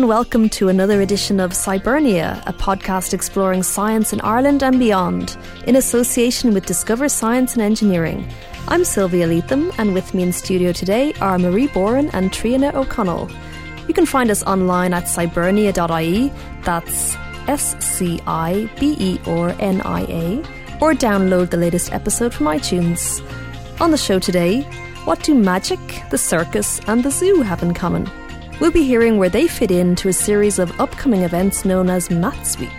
and welcome to another edition of Scibernia, a podcast exploring science in Ireland and beyond, in association with Discover Science and Engineering. I'm Sylvia Leatham, and with me in studio today are Marie Boran and Triona O'Connell. You can find us online at scibernia.ie, that's S C I B E or N I A, or download the latest episode from iTunes. On the show today, what do magic, the circus, and the zoo have in common? We'll be hearing where they fit into a series of upcoming events known as Maths Week.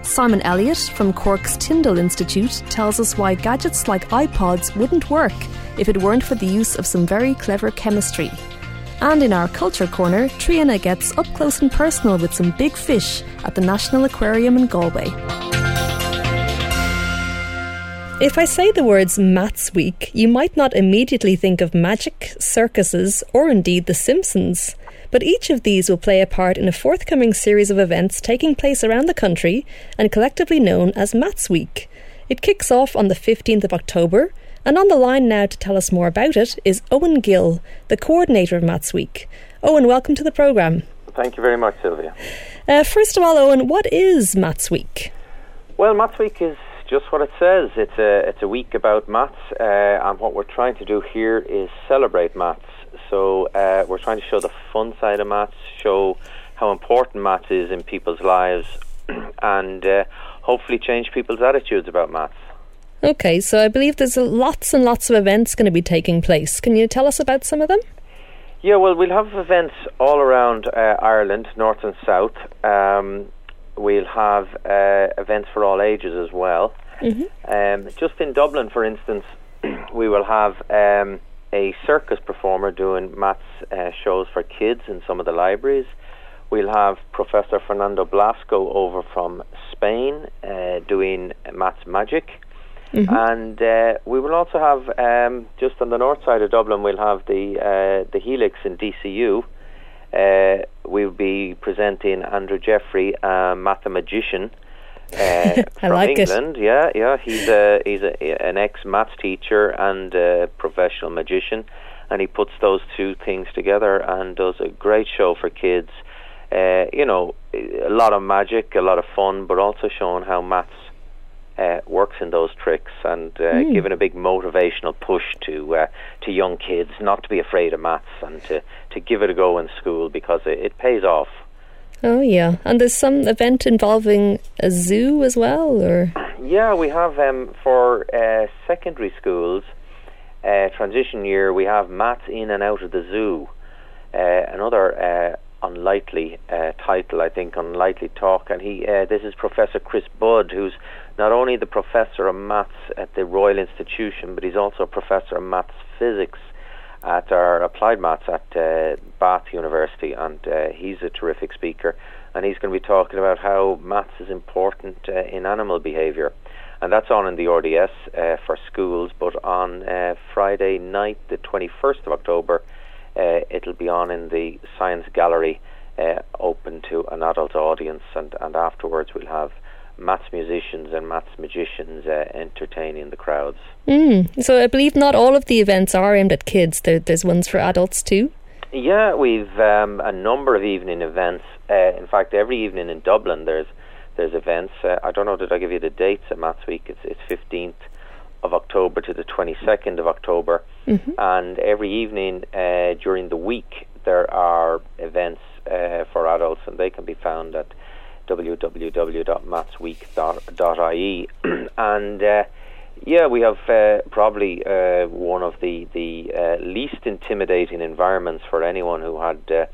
Simon Elliott from Cork's Tyndall Institute tells us why gadgets like iPods wouldn't work if it weren't for the use of some very clever chemistry. And in our Culture Corner, Triona gets up close and personal with some big fish at the National Aquarium in Galway. If I say the words Maths Week, you might not immediately think of magic, circuses, or indeed The Simpsons. But each of these will play a part in a forthcoming series of events taking place around the country and collectively known as Maths Week. It kicks off on the 15th of October, and on the line now to tell us more about it is Owen Gill, the coordinator of Maths Week. Owen, welcome to the programme. Thank you very much, Sylvia. Uh, first of all, Owen, what is Maths Week? Well, Maths Week is just what it says. It's a it's a week about maths, uh, and what we're trying to do here is celebrate maths. So uh, we're trying to show the fun side of maths, show how important maths is in people's lives, and uh, hopefully change people's attitudes about maths. Okay, so I believe there's lots and lots of events going to be taking place. Can you tell us about some of them? Yeah, well, we'll have events all around uh, Ireland, north and south. Um, we'll have uh, events for all ages as well. Mm-hmm. Um, just in Dublin, for instance, we will have um, a circus performer doing maths uh, shows for kids in some of the libraries. We'll have Professor Fernando Blasco over from Spain uh, doing maths magic. Mm-hmm. And uh, we will also have, um, just on the north side of Dublin, we'll have the uh, the Helix in DCU, uh, we'll be presenting Andrew Jeffrey, a mathemagician uh, from like England. It. Yeah, yeah, he's a he's a, an ex maths teacher and a professional magician, and he puts those two things together and does a great show for kids. Uh, you know, a lot of magic, a lot of fun, but also showing how maths uh, works in those tricks and uh, mm. giving a big motivational push to uh, to young kids not to be afraid of maths and to, to give it a go in school because it, it pays off. Oh yeah, and there's some event involving a zoo as well, or yeah, we have um, for uh, secondary schools uh, transition year. We have maths in and out of the zoo. Uh, another unlikely title, I think, unlikely talk, and he. this is Professor Chris Budd, who's not only the professor of maths at the Royal Institution, but he's also a professor of maths physics at our applied maths at uh, Bath University, and uh, he's a terrific speaker. And he's going to be talking about how maths is important uh, in animal behaviour. And that's on in the RDS uh, for schools, but on uh, Friday night, the 21st of October, uh, it'll be on in the Science Gallery, open to an adult audience, and, and afterwards we'll have maths musicians and maths magicians uh, entertaining the crowds. Mm. So I believe not all of the events are aimed at kids. There, there's ones for adults too. Yeah, we've um, a number of evening events. Uh, in fact, every evening in Dublin there's there's events. Uh, I don't know did I give you the dates at Maths Week? It's it's fifteenth of October to the twenty second of October, mm-hmm. and every evening uh, during the week there are events uh, for adults, and they can be found at www.mathsweek.ie and uh, yeah, we have uh, probably uh, one of the the uh, least intimidating environments for anyone who had uh,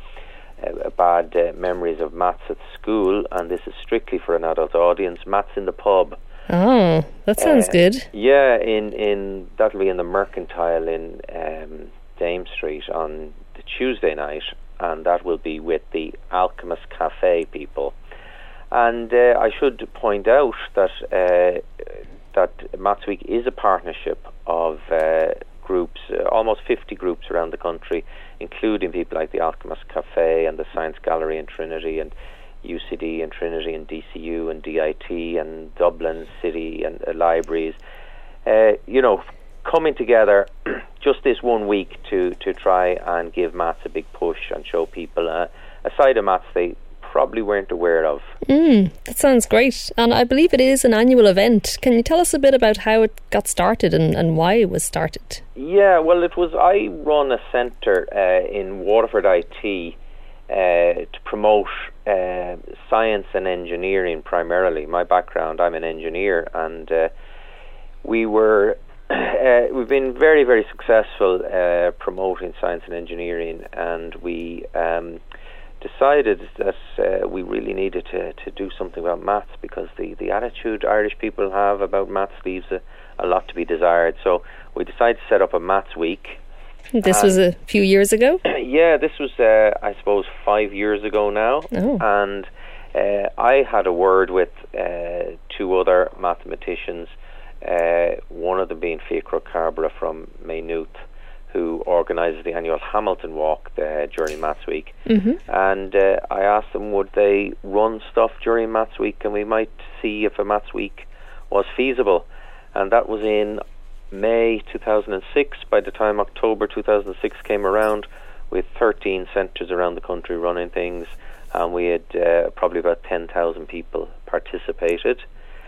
bad uh, memories of maths at school, and this is strictly for an adult audience. Maths in the pub. Oh, that sounds good. Yeah, in in that'll be in the Mercantile in um, Dame Street on the Tuesday night, and that will be with the Alchemist Cafe people. And uh, I should point out that uh, that Maths Week is a partnership of uh, groups, uh, almost 50 groups around the country, including people like the Alchemist Cafe and the Science Gallery in Trinity and UCD and Trinity and DCU and DIT and Dublin City and uh, libraries. Uh, you know, coming together just this one week to, to try and give maths a big push and show people a side of maths they probably weren't aware of. Mm, that sounds great. And I believe it is an annual event. Can you tell us a bit about how it got started and, and why it was started? Yeah, well, it was. I run a centre uh, in Waterford IT uh, to promote uh, science and engineering primarily. My background, I'm an engineer, and uh, we were. Uh, we've been very, very successful uh, promoting science and engineering, and we um, decided that uh, we really needed to, to do something about maths because the, the attitude Irish people have about maths leaves a, a lot to be desired. So we decided to set up a maths week. This was a few years ago? yeah, this was, uh, I suppose, five years ago now. Oh. And uh, I had a word with uh, two other mathematicians, uh, one of them being Fiacre Ó Cairbre from Maynooth who organises the annual Hamilton Walk uh, during Maths Week. Mm-hmm. And uh, I asked them would they run stuff during Maths Week and we might see if a Maths Week was feasible. And that was in May 2006. By the time October 2006 came around, with 13 centres around the country running things, and we had uh, probably about 10,000 people participated.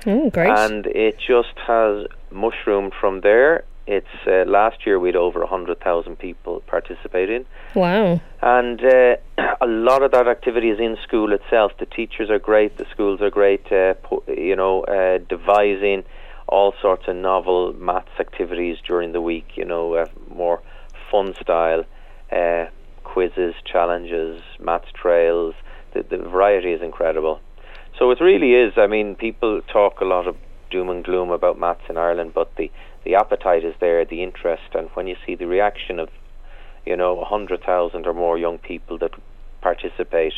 Great. And it just has mushroomed from there it's uh, last year we had over 100,000 people participating. Wow. And uh, a lot of that activity is in school itself. The teachers are great, the schools are great, uh, you know, uh, devising all sorts of novel maths activities during the week, you know, uh, more fun style uh, quizzes, challenges, maths trails. The, the variety is incredible. So it really is. I mean, people talk a lot of doom and gloom about maths in Ireland, but the the appetite is there, the interest, and when you see the reaction of, you know, a hundred thousand or more young people that participate,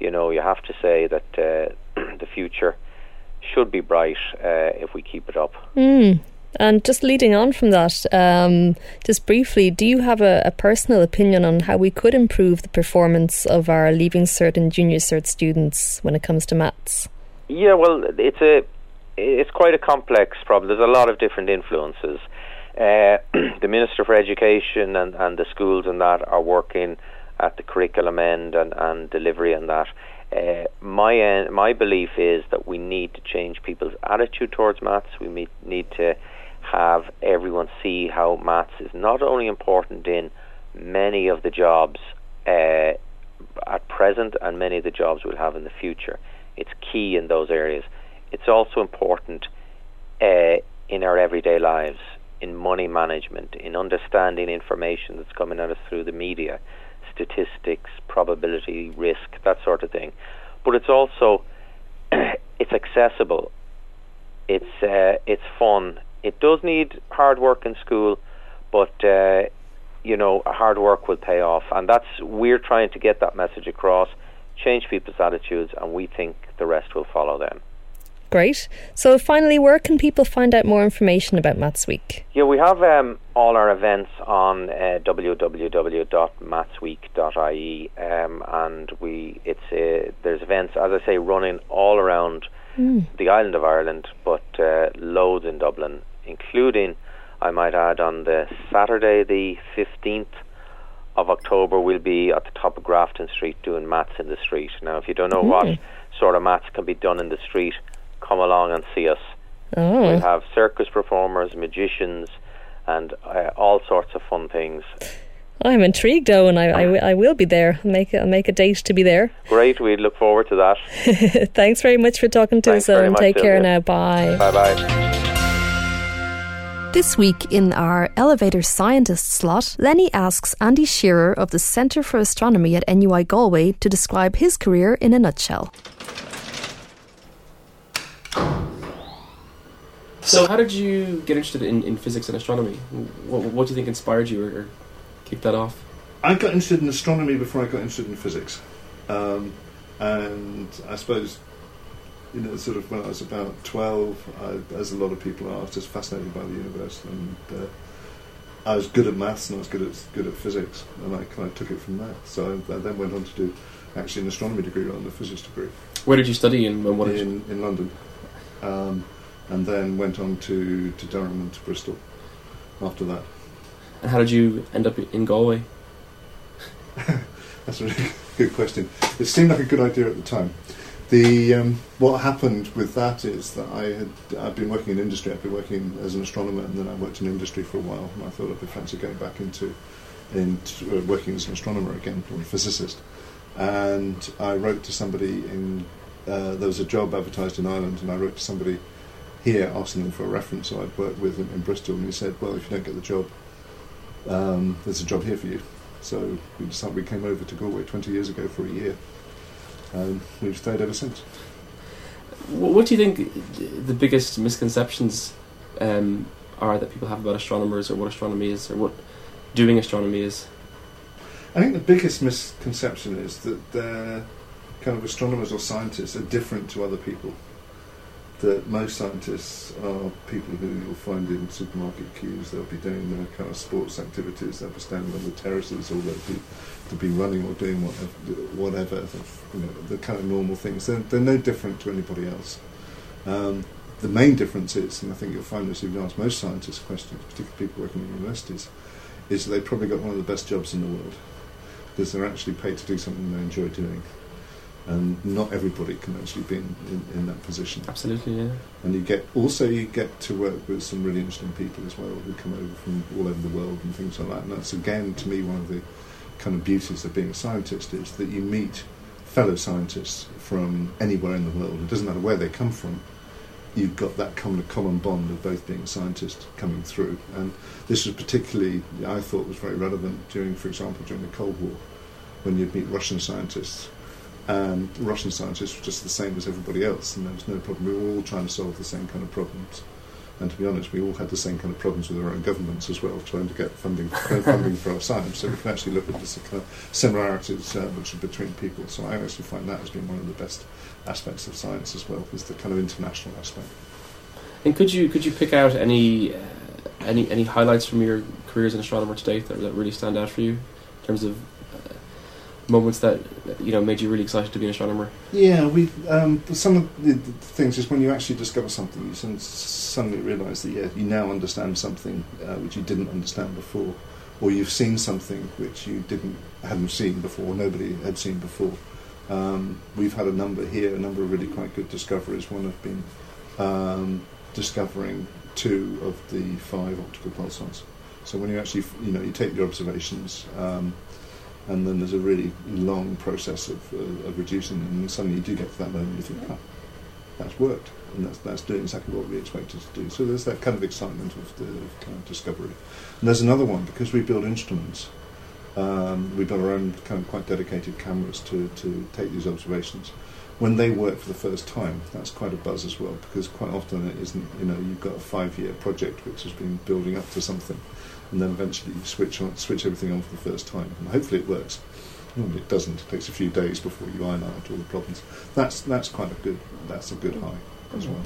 you know, you have to say that uh, the future should be bright uh, if we keep it up. Mm. And just leading on from that, um, just briefly, do you have a, a, personal opinion on how we could improve the performance of our Leaving Cert and Junior Cert students when it comes to maths? Yeah, well, it's a it's quite a complex problem. There's a lot of different influences. Uh, the Minister for Education and, and the schools and that are working at the curriculum end and, and delivery and that. Uh, my uh, my belief is that we need to change people's attitude towards maths. We need, need to have everyone see how maths is not only important in many of the jobs uh, at present and many of the jobs we'll have in the future. It's key in those areas it's also important uh, in our everyday lives, in money management, in understanding information that's coming at us through the media, statistics, probability, risk, that sort of thing. But it's also it's accessible. It's uh, it's fun. It does need hard work in school, but uh, you know hard work will pay off, and that's we're trying to get that message across, change people's attitudes, and we think the rest will follow them. Great. So, finally, where can people find out more information about Maths Week? Yeah, we have um, all our events on uh, www.mathsweek.ie, um, and we it's uh, there's events, as I say, running all around mm. the island of Ireland, but uh, loads in Dublin, including, I might add, on the Saturday, the fifteenth of October, we'll be at the top of Grafton Street doing maths in the street. Now, if you don't know mm. what sort of maths can be done in the street come along and see us. Oh. We have circus performers, magicians, and uh, all sorts of fun things. I'm intrigued, though, and I, I, I, will be there. I'll make, I'll make a date to be there. Great, we look forward to that. Thanks very much for talking to Thanks us, and take much, care now. Bye. Bye bye. This week in our Elevator Scientist slot, Lenny asks Andy Shearer of the Centre for Astronomy at NUI Galway to describe his career in a nutshell. So, how did you get interested in, in physics and astronomy? What, what do you think inspired you or, or kicked that off? I got interested in astronomy before I got interested in physics. Um, and I suppose, you know, sort of when I was about 12, I, as a lot of people are, I was just fascinated by the universe. And uh, I was good at maths and I was good at, good at physics. And I kind of took it from there. So I, I then went on to do actually an astronomy degree rather than a physics degree. Where did you study and what? In, in London. Um, and then went on to, to Durham and to Bristol after that. And how did you end up in Galway? that's a really good question. It seemed like a good idea at the time. The um, what happened with that is that I had I'd been working in industry. I'd been working as an astronomer, and then I worked in industry for a while. And I thought I'd be fancy going back into into uh, working as an astronomer again, or a physicist. And I wrote to somebody in. Uh, there was a job advertised in Ireland, and I wrote to somebody here asking them for a reference. So I'd worked with in, in Bristol, and he said, "Well, if you don't get the job, um, there's a job here for you." So we decided we came over to Galway 20 years ago for a year and we've stayed ever since. What do you think the biggest misconceptions um, are that people have about astronomers or what astronomy is or what doing astronomy is? I think the biggest misconception is that they're kind of astronomers or scientists are different to other people that most scientists are people who you'll find in supermarket queues. They'll be doing their kind of sports activities. They'll be standing on the terraces, or they'll be, they'll be running or doing whatever, whatever you know, the kind of normal things. They're, they're no different to anybody else. Um, the main difference is, and I think you'll find this if you ask most scientists questions, particularly people working in universities, is they've probably got one of the best jobs in the world because they're actually paid to do something they enjoy doing and not everybody can actually be in, in, in, that position. Absolutely, yeah. And you get also you get to work with some really interesting people as well who come over from all over the world and things like that. And that's again to me one of the kind of beauties of being a scientist is that you meet fellow scientists from anywhere in the world. It doesn't matter where they come from. You've got that common common bond of both being scientists coming through, and this was particularly I thought was very relevant during, for example, during the Cold War, when you'd meet Russian scientists um, Russian scientists were just the same as everybody else, and there was no problem. We were all trying to solve the same kind of problems. And to be honest, we all had the same kind of problems with our own governments as well, trying to get funding funding for our science. So we can actually look at the kind of similarities uh, which are between people. So I actually find that as being one of the best aspects of science as well, is the kind of international aspect. And could you could you pick out any uh, any any highlights from your career as an astronomer to date that, that really stand out for you in terms of moments that you know made you really excited to be an astronomer? Yeah, we um, some of the, things is when you actually discover something, you suddenly realise that yeah, you now understand something uh, which you didn't understand before, or you've seen something which you didn't hadn't seen before, nobody had seen before. Um, we've had a number here, a number of really quite good discoveries. One have been um, discovering two of the five optical pulsars. So when you actually, you know, you take the observations, um, and then there's a really long process of, uh, of reducing and suddenly you do get to that moment and you think, oh, that's worked, and that's, that's doing exactly what we expected to do. So there's that kind of excitement of the of kind of discovery. And there's another one, because we build instruments, um, we've got our own kind of quite dedicated cameras to, to take these observations. When they work for the first time, that's quite a buzz as well, because quite often it isn't, you know, you've got a five-year project which has been building up to something, and then eventually you switch on, switch everything on for the first time, and hopefully it works. Normally it doesn't. It takes a few days before you iron out all the problems. That's that's quite a good that's a good high as well.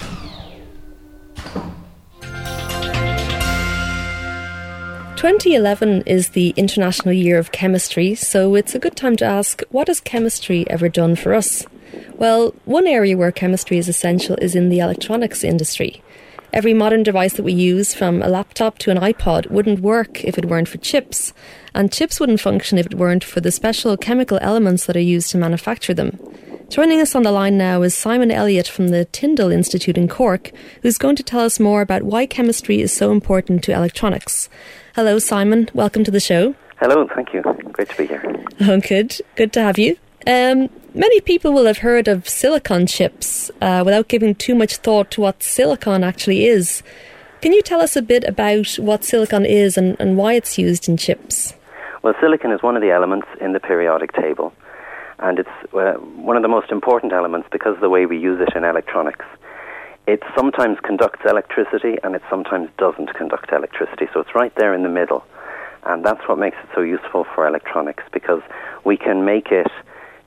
2011 is the International Year of Chemistry, so it's a good time to ask what has chemistry ever done for us? Well, one area where chemistry is essential is in the electronics industry. Every modern device that we use, from a laptop to an iPod, wouldn't work if it weren't for chips, and chips wouldn't function if it weren't for the special chemical elements that are used to manufacture them. Joining us on the line now is Simon Elliott from the Tyndall Institute in Cork, who's going to tell us more about why chemistry is so important to electronics. Hello, Simon. Welcome to the show. Hello, thank you. Great to be here. Oh, good. Good to have you. Um, many people will have heard of silicon chips uh, without giving too much thought to what silicon actually is. Can you tell us a bit about what silicon is and, and why it's used in chips? Well, silicon is one of the elements in the periodic table, and it's uh, one of the most important elements because of the way we use it in electronics. It sometimes conducts electricity and it sometimes doesn't conduct electricity, so it's right there in the middle. And that's what makes it so useful for electronics because we can make it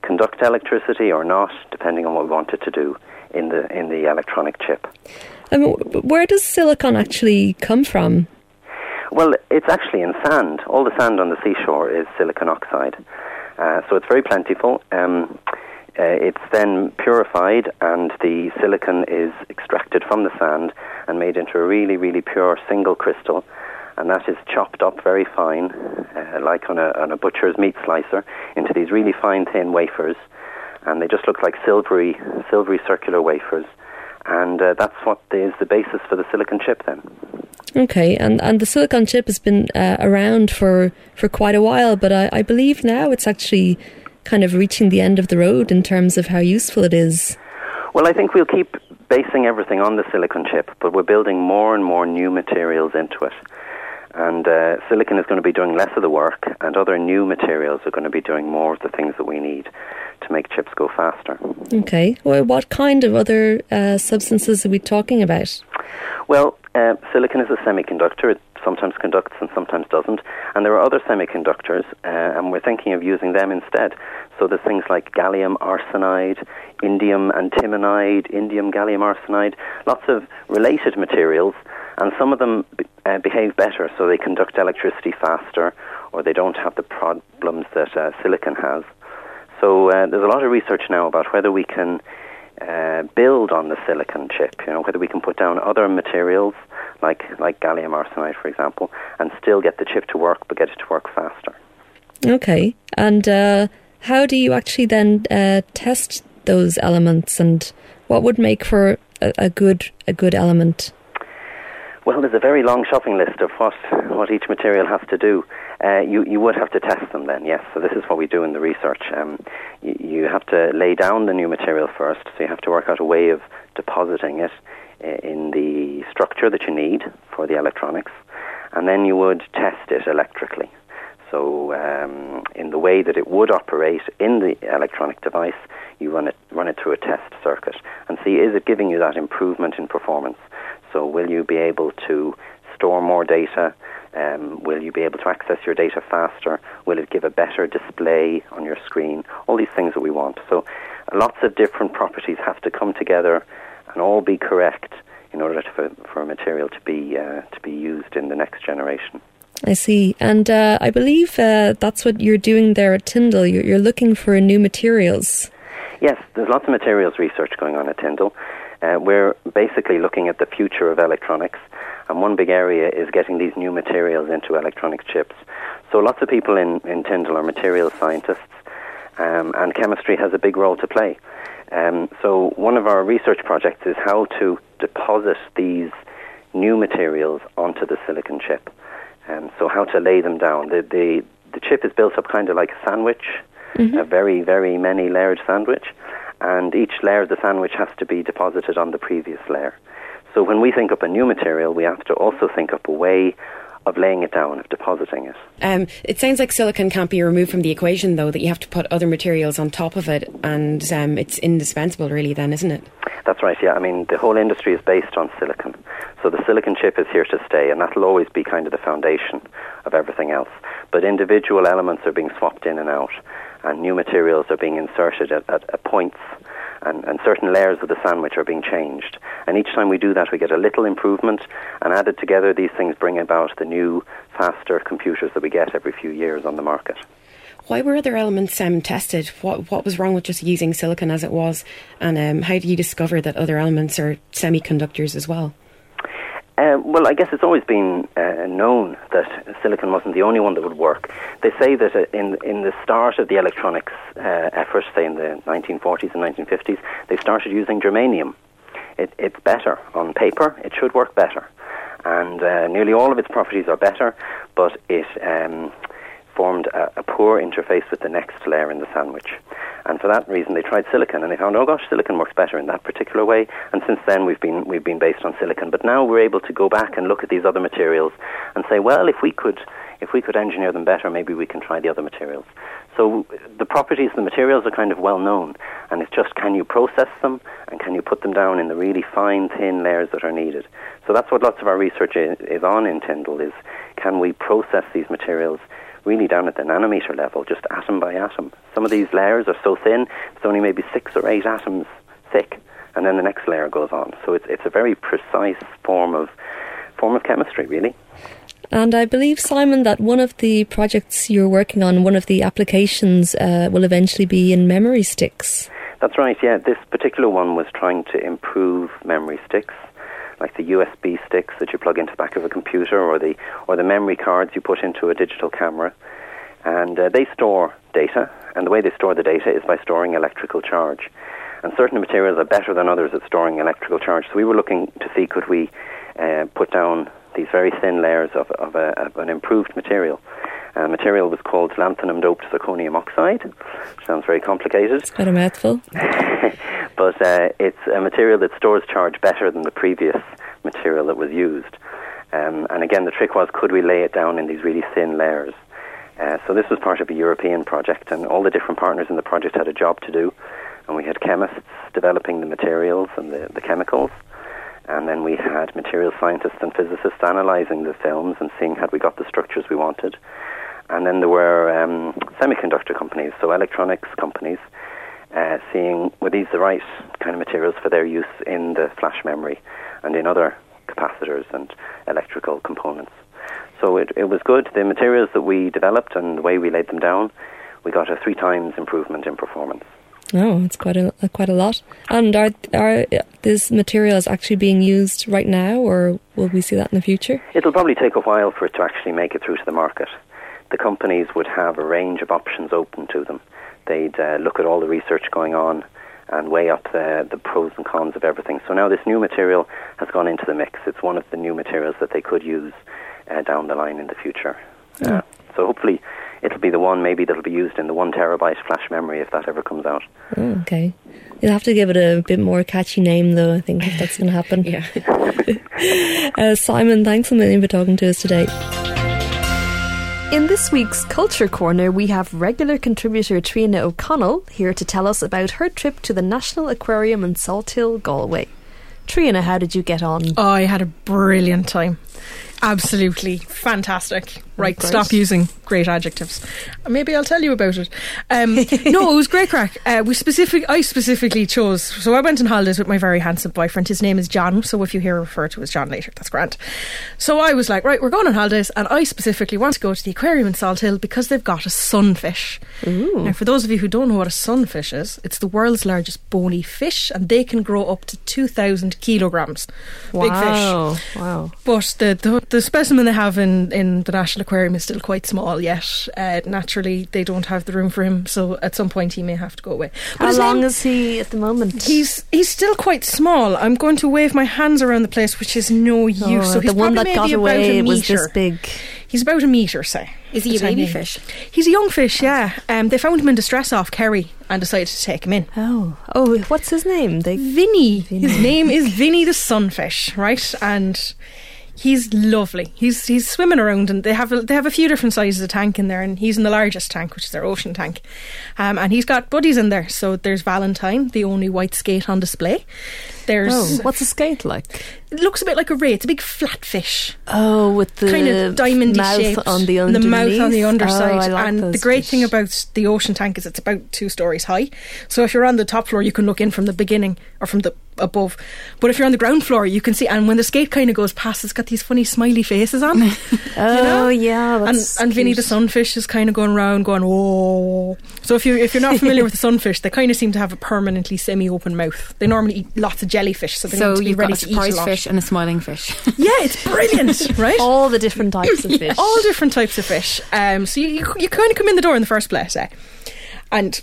conduct electricity or not, depending on what we want it to do in the in the electronic chip. Um, where does silicon actually come from? Well, it's actually in sand. All the sand on the seashore is silicon oxide, uh, so it's very plentiful. Um, uh, it's then purified, and the silicon is extracted from the sand and made into a really, really pure single crystal. And that is chopped up very fine, uh, like on a, on a butcher's meat slicer, into these really fine, thin wafers, and they just look like silvery, silvery circular wafers, and uh, that's what is the basis for the silicon chip then. Okay, and, and the silicon chip has been uh, around for, for quite a while, but I, I believe now it's actually kind of reaching the end of the road in terms of how useful it is. Well, I think we'll keep basing everything on the silicon chip, but we're building more and more new materials into it. And uh, silicon is going to be doing less of the work, and other new materials are going to be doing more of the things that we need to make chips go faster. Okay. Well, what kind of other uh, substances are we talking about? Well, uh, silicon is a semiconductor. It sometimes conducts and sometimes doesn't. And there are other semiconductors, uh, and we're thinking of using them instead. So there's things like gallium arsenide, indium antimonide, indium gallium arsenide, lots of related materials, and some of them uh, behave better, so they conduct electricity faster, or they don't have the problems that uh, silicon has. So uh, there's a lot of research now about whether we can uh, build on the silicon chip, you know, whether we can put down other materials like like gallium arsenide, for example, and still get the chip to work, but get it to work faster. Okay, and uh, how do you actually then uh, test those elements, and what would make for a, a good a good element? Well, there's a very long shopping list of what what each material has to do. Uh, you you would have to test them then, yes. So this is what we do in the research. Um, you, you have to lay down the new material first. So you have to work out a way of depositing it uh, in the structure that you need for the electronics, and then you would test it electrically. So, um, in the way that it would operate in the electronic device, you run it run it through a test circuit and see is it giving you that improvement in performance. So, will you be able to store more data? Um, will you be able to access your data faster? Will it give a better display on your screen? All these things that we want. So, lots of different properties have to come together and all be correct in order to, for, for a material to be uh, to be used in the next generation. I see. And uh, I believe uh, that's what you're doing there at Tyndall. You're, you're, looking for new materials. Yes, there's lots of materials research going on at Tyndall. Uh, we're basically looking at the future of electronics, and one big area is getting these new materials into electronic chips. So lots of people in, in Tyndall are materials scientists, um, and chemistry has a big role to play. Um, so one of our research projects is how to deposit these new materials onto the silicon chip. Um, so how to lay them down. The, the, the chip is built up kind of like a sandwich, mm-hmm. a very, very many layered sandwich, and each layer of the sandwich has to be deposited on the previous layer. So when we think up a new material, we have to also think up a way of laying it down, of depositing it. Um, it sounds like silicon can't be removed from the equation, though, that you have to put other materials on top of it, and um, it's indispensable, really, then, isn't it? That's right, yeah. I mean, the whole industry is based on silicon. So the silicon chip is here to stay, and that'll always be kind of the foundation of everything else. But individual elements are being swapped in and out, and new materials are being inserted at, at, at points and, and, certain layers of the sandwich are being changed. And each time we do that, we get a little improvement, and added together, these things bring about the new, faster computers that we get every few years on the market. Why were other elements um, tested? What what was wrong with just using silicon as it was, and um, how do you discover that other elements are semiconductors as well? Uh, well, I guess it's always been uh, known that silicon wasn't the only one that would work. They say that uh, in in the start of the electronics uh, effort, say in the 1940s and 1950s, they started using germanium. It, it's better on paper. It should work better, and uh, nearly all of its properties are better, but it um, formed a, a poor interface with the next layer in the sandwich. And for that reason, they tried silicon, and they found, oh gosh, silicon works better in that particular way. And since then, we've been we've been based on silicon. But now we're able to go back and look at these other materials and say, well, if we could if we could engineer them better, maybe we can try the other materials. So the properties of the materials are kind of well known, and it's just can you process them and can you put them down in the really fine, thin layers that are needed. So that's what lots of our research is on in Tyndall: is can we process these materials really down at the nanometer level, just atom by atom. Some of these layers are so thin, it's only maybe six or eight atoms thick, and then the next layer goes on. So it's, it's a very precise form of, form of chemistry, really. And I believe, Simon, that one of the projects you're working on, one of the applications, uh, will eventually be in memory sticks. That's right, yeah. This particular one was trying to improve memory sticks. Like the USB sticks that you plug into the back of a computer, or the or the memory cards you put into a digital camera, and uh, they store data. And the way they store the data is by storing electrical charge. And certain materials are better than others at storing electrical charge. So we were looking to see could we uh, put down these very thin layers of, of, a, of an improved material. Uh, material was called lanthanum doped zirconium oxide. Sounds very complicated. It's quite a mouthful. but uh, it's a material that stores charge better than the previous material that was used. Um, and again, the trick was could we lay it down in these really thin layers? Uh, so this was part of a European project, and all the different partners in the project had a job to do. And we had chemists developing the materials and the, the chemicals, and then we had material scientists and physicists analysing the films and seeing had we got the structures we wanted. And then there were um, semiconductor companies, so electronics companies, uh, seeing were these the right kind of materials for their use in the flash memory and in other capacitors and electrical components. So it, it was good. The materials that we developed and the way we laid them down, we got a three times improvement in performance. Oh, it's quite a quite a lot. And are are these materials actually being used right now, or will we see that in the future? It'll probably take a while for it to actually make it through to the market. The companies would have a range of options open to them. They'd uh, look at all the research going on and weigh up the, the pros and cons of everything. So now this new material has gone into the mix. It's one of the new materials that they could use uh, down the line in the future. Mm. Uh, so hopefully it'll be the one maybe that'll be used in the one terabyte flash memory if that ever comes out. Oh, okay. You'll have to give it a bit more catchy name, though, I think, if that's going to happen. Yeah. uh, Simon, thanks a million for talking to us today. In this week's Culture Corner, we have regular contributor Triona O'Connell here to tell us about her trip to the National Aquarium in Salthill, Galway. Triona, how did you get on? Oh, I had a brilliant time. Absolutely fantastic. Right, stop using great adjectives. Maybe I'll tell you about it. Um, no, it was great crack. Uh, we specific, I specifically chose. So I went on holidays with my very handsome boyfriend. His name is John. So if you hear referred to as John later, that's grand. So I was like, right, we're going on holidays, and I specifically want to go to the aquarium in Salthill because they've got a sunfish. Now, for those of you who don't know what a sunfish is, it's the world's largest bony fish, and they can grow up to two thousand kilograms. Big fish. Wow. Wow. But the, the the specimen they have in, in the National Aquarium is still quite small yet. Uh, naturally, they don't have the room for him, so at some point he may have to go away. But How long name- is he at the moment? He's he's still quite small. I'm going to wave my hands around the place, which is no use. Oh, so he's the one probably that got maybe about away a was metre. this big. He's about a metre, say. Is he a Tiny. baby fish? He's a young fish, yeah. Um, they found him in distress off Kerry and decided to take him in. Oh, oh, what's his name? They Vinny. Vinny. His name is Vinny the sunfish, right? And he's lovely. He's he's swimming around, and they have a, they have a few different sizes of tank in there, and he's in the largest tank, which is their ocean tank. Um, and he's got buddies in there. So there's Valentine, the only white skate on display. There's Oh, what's a skate like? it looks a bit like a ray. It's a big flat fish. Oh, with the kind of diamondy mouth shaped on the and the mouth on the underside. Oh, like and the great fish. thing about the ocean tank is it's about two stories high. So if you're on the top floor, you can look in from the beginning or from the above. But if you're on the ground floor, you can see. And when the skate kind of goes past, it's got these funny smiley faces on. Oh, know? yeah, and and Vinny the sunfish is kind of going around going oh. So if you if you're not familiar with the sunfish, they kind of seem to have a permanently semi-open mouth. They normally eat lots of jellyfish, so they So need to you've ready got a to eat a surprise fish and a smiling fish. Yeah, it's brilliant, right? all the different types of fish. all different types of fish. Um, so you, you, you kind of come in the door in the first place, eh? and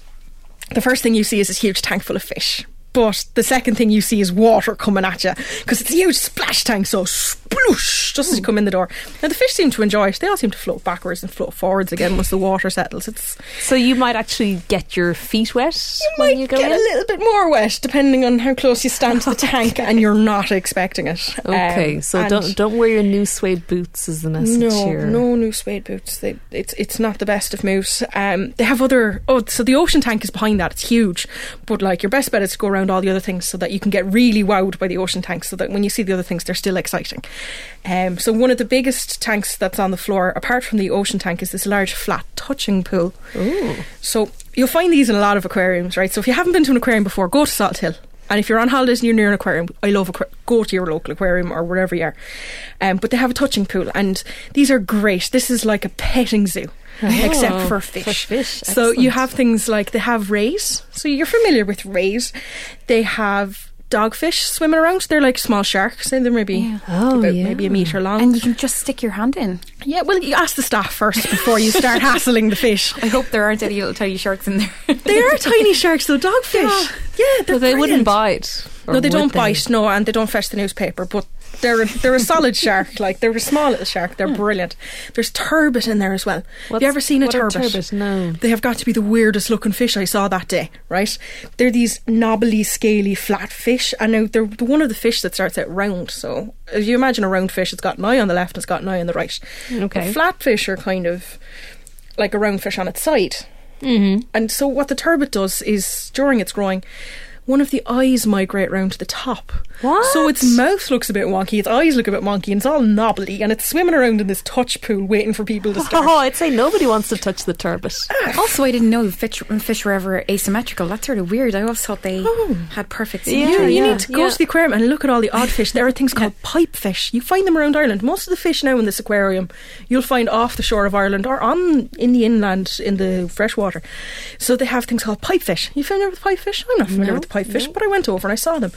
the first thing you see is this huge tank full of fish. But the second thing you see is water coming at you because it's a huge splash tank. So sploosh just as you come in the door. Now the fish seem to enjoy it. They all seem to float backwards and float forwards again once the water settles. It's So you might actually get your feet wet when might you go get in. a little bit more wet depending on how close you stand to the tank and you're not expecting it. Okay, Um, so don't don't wear your new suede boots is the message no, here. no new suede boots. They, it's it's not the best of moves. Um, they have other. Oh, so the ocean tank is behind that. It's huge, but like your best bet is to go around all the other things so that you can get really wowed by the ocean tank. So that when you see the other things, they're still exciting. Um, so one of the biggest tanks that's on the floor, apart from the ocean tank, is this large flat touching pool. Ooh. So you'll find these in a lot of aquariums, right? So if you haven't been to an aquarium before, go to Salthill. And if you're on holidays and you're near an aquarium, I love aqua- go to your local aquarium or wherever you are. Um, but they have a touching pool, and these are great. This is like a petting zoo, except oh, for fish. For fish, So you have things like they have rays. So you're familiar with rays. They have dogfish swimming around. They're like small sharks. And they're maybe Yeah. Oh, about yeah. maybe a meter long. And you can just stick your hand in. yeah, well, you ask the staff first before you start hassling the fish. I hope there aren't any little tiny sharks in there. They are tiny sharks, though. Dogfish. Yeah, they're But they wouldn't brilliant. bite. or No, they don't bite. No, and they don't fetch the newspaper. But they're a, they're a solid shark. Like they're a small little shark. They're brilliant. There's turbot in there as well. Have you ever seen a turbot? turbot? No. They have got to be the weirdest looking fish I saw that day. Right? They're these knobbly, scaly, flat fish, and now they're one of the fish that starts out round. So if you imagine a round fish, it's got an eye on the left, and it's got an eye on the right. Okay. But flat fish are kind of like a round fish on its side. Mm-hmm. And so what the turbot does is during its growing, one of the eyes migrate round to the top. What? So its mouth looks a bit wonky, its eyes look a bit wonky, and it's all knobbly, and it's swimming around in this touch pool waiting for people to start. Oh, I'd say nobody wants to touch the turbot. Ah. also, I didn't know fish, fish were ever asymmetrical. That's sort of weird. I always thought they Oh. had perfect Yeah, symmetry. you yeah. need to go to the aquarium and look at all the odd fish. There are things called pipefish. You find them around Ireland. Most of the fish now in this aquarium you'll find off the shore of Ireland or on in the inland in the freshwater. So they have things called pipefish. You familiar with pipefish? I'm not familiar No, with pipefish, but I went over and I saw them.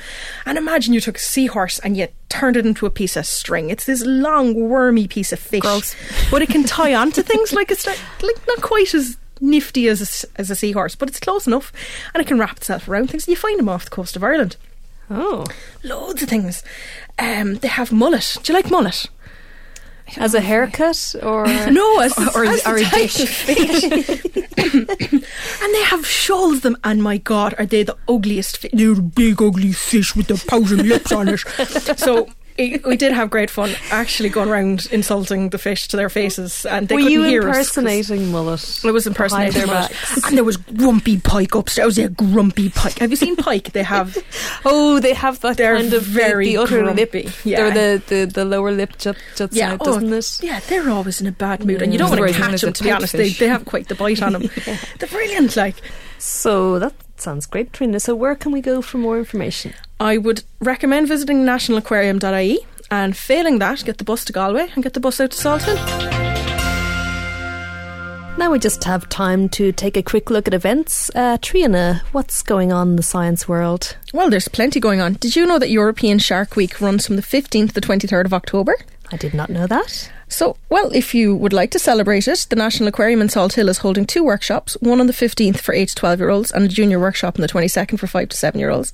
And imagine you took a seahorse and you turned it into a piece of string. It's this long wormy piece of fish, Gross. but it can tie onto things like it's like, like not quite as nifty as a, as a seahorse, but it's close enough, and it can wrap itself around things. You find them off the coast of Ireland Oh. loads of things. Um, they have mullet. Do you like mullet? As a haircut or. No, as, Or- as or a dish. fish. and they have shoals of them. And my God, are they the ugliest? Fi- They're big ugly fish with the pouting lips on it. So. It- We did have great fun actually going around insulting the fish to their faces, and they Were couldn't you hear us 'cause- impersonating mullet? I was impersonating their mullet. backs. and there was grumpy pike upstairs. I was a grumpy pike. Have you seen pike? They have Oh, they have that They're kind of very the, the other grumpy, lip. yeah. Or the, the, the lower lip jut, juts Yeah, out, oh, doesn't it? Yeah, they're always in a bad mood, and you don't want to catch them. To be honest, they, they have quite the bite on them. They're brilliant. Like So that sounds great, Triona. So where can we go for more information? I would recommend visiting nationalaquarium.ie, and failing that, get the bus to Galway and get the bus out to Salthill. Now we just have time to take a quick look at events. Uh, Triona, what's going on in the science world? Well, there's plenty going on. Did you know that European Shark Week runs from the 15th to the 23rd of October? I did not know that. So, well, if you would like to celebrate it, the National Aquarium in Salthill is holding two workshops, one on the 15th for 8 to 12 year olds and a junior workshop on the 22nd for 5 to 7 year olds.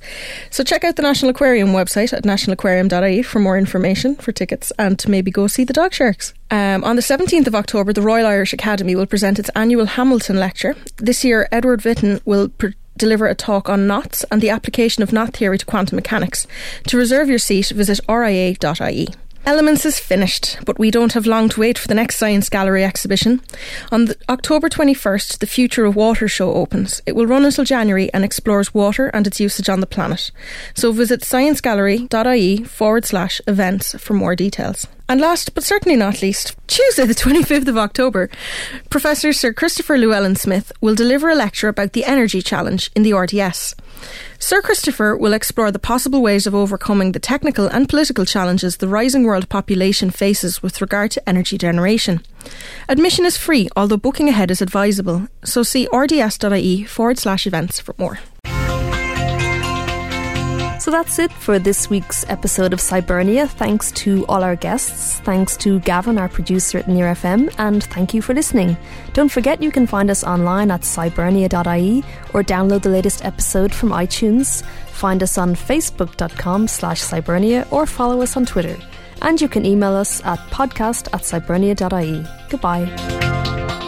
So check out the National Aquarium website at nationalaquarium.ie for more information, for tickets, and to maybe go see the dog sharks. Um, on the 17th of October, the Royal Irish Academy will present its annual Hamilton Lecture. This year, Edward Witten will pre- deliver a talk on knots and the application of knot theory to quantum mechanics. To reserve your seat, visit ria.ie. Elements is finished, but we don't have long to wait for the next Science Gallery exhibition. On the, October 21st, the Future of Water show opens. It will run until January and explores water and its usage on the planet. So visit sciencegallery.ie forward slash events for more details. And last but certainly not least, Tuesday, the 25th of October, Professor Sir Christopher Llewellyn Smith will deliver a lecture about the energy challenge in the RDS. Sir Christopher will explore the possible ways of overcoming the technical and political challenges the rising world population faces with regard to energy generation. Admission is free, although booking ahead is advisable, so see rds.ie forward slash events for more. So that's it for this week's episode of Scibernia. Thanks to all our guests. Thanks to Gavin, our producer at Near FM, and thank you for listening. Don't forget you can find us online at scibernia.ie or download the latest episode from iTunes. Find us on facebook.com slash scibernia or follow us on Twitter. And you can email us at podcast at scibernia.ie. Goodbye.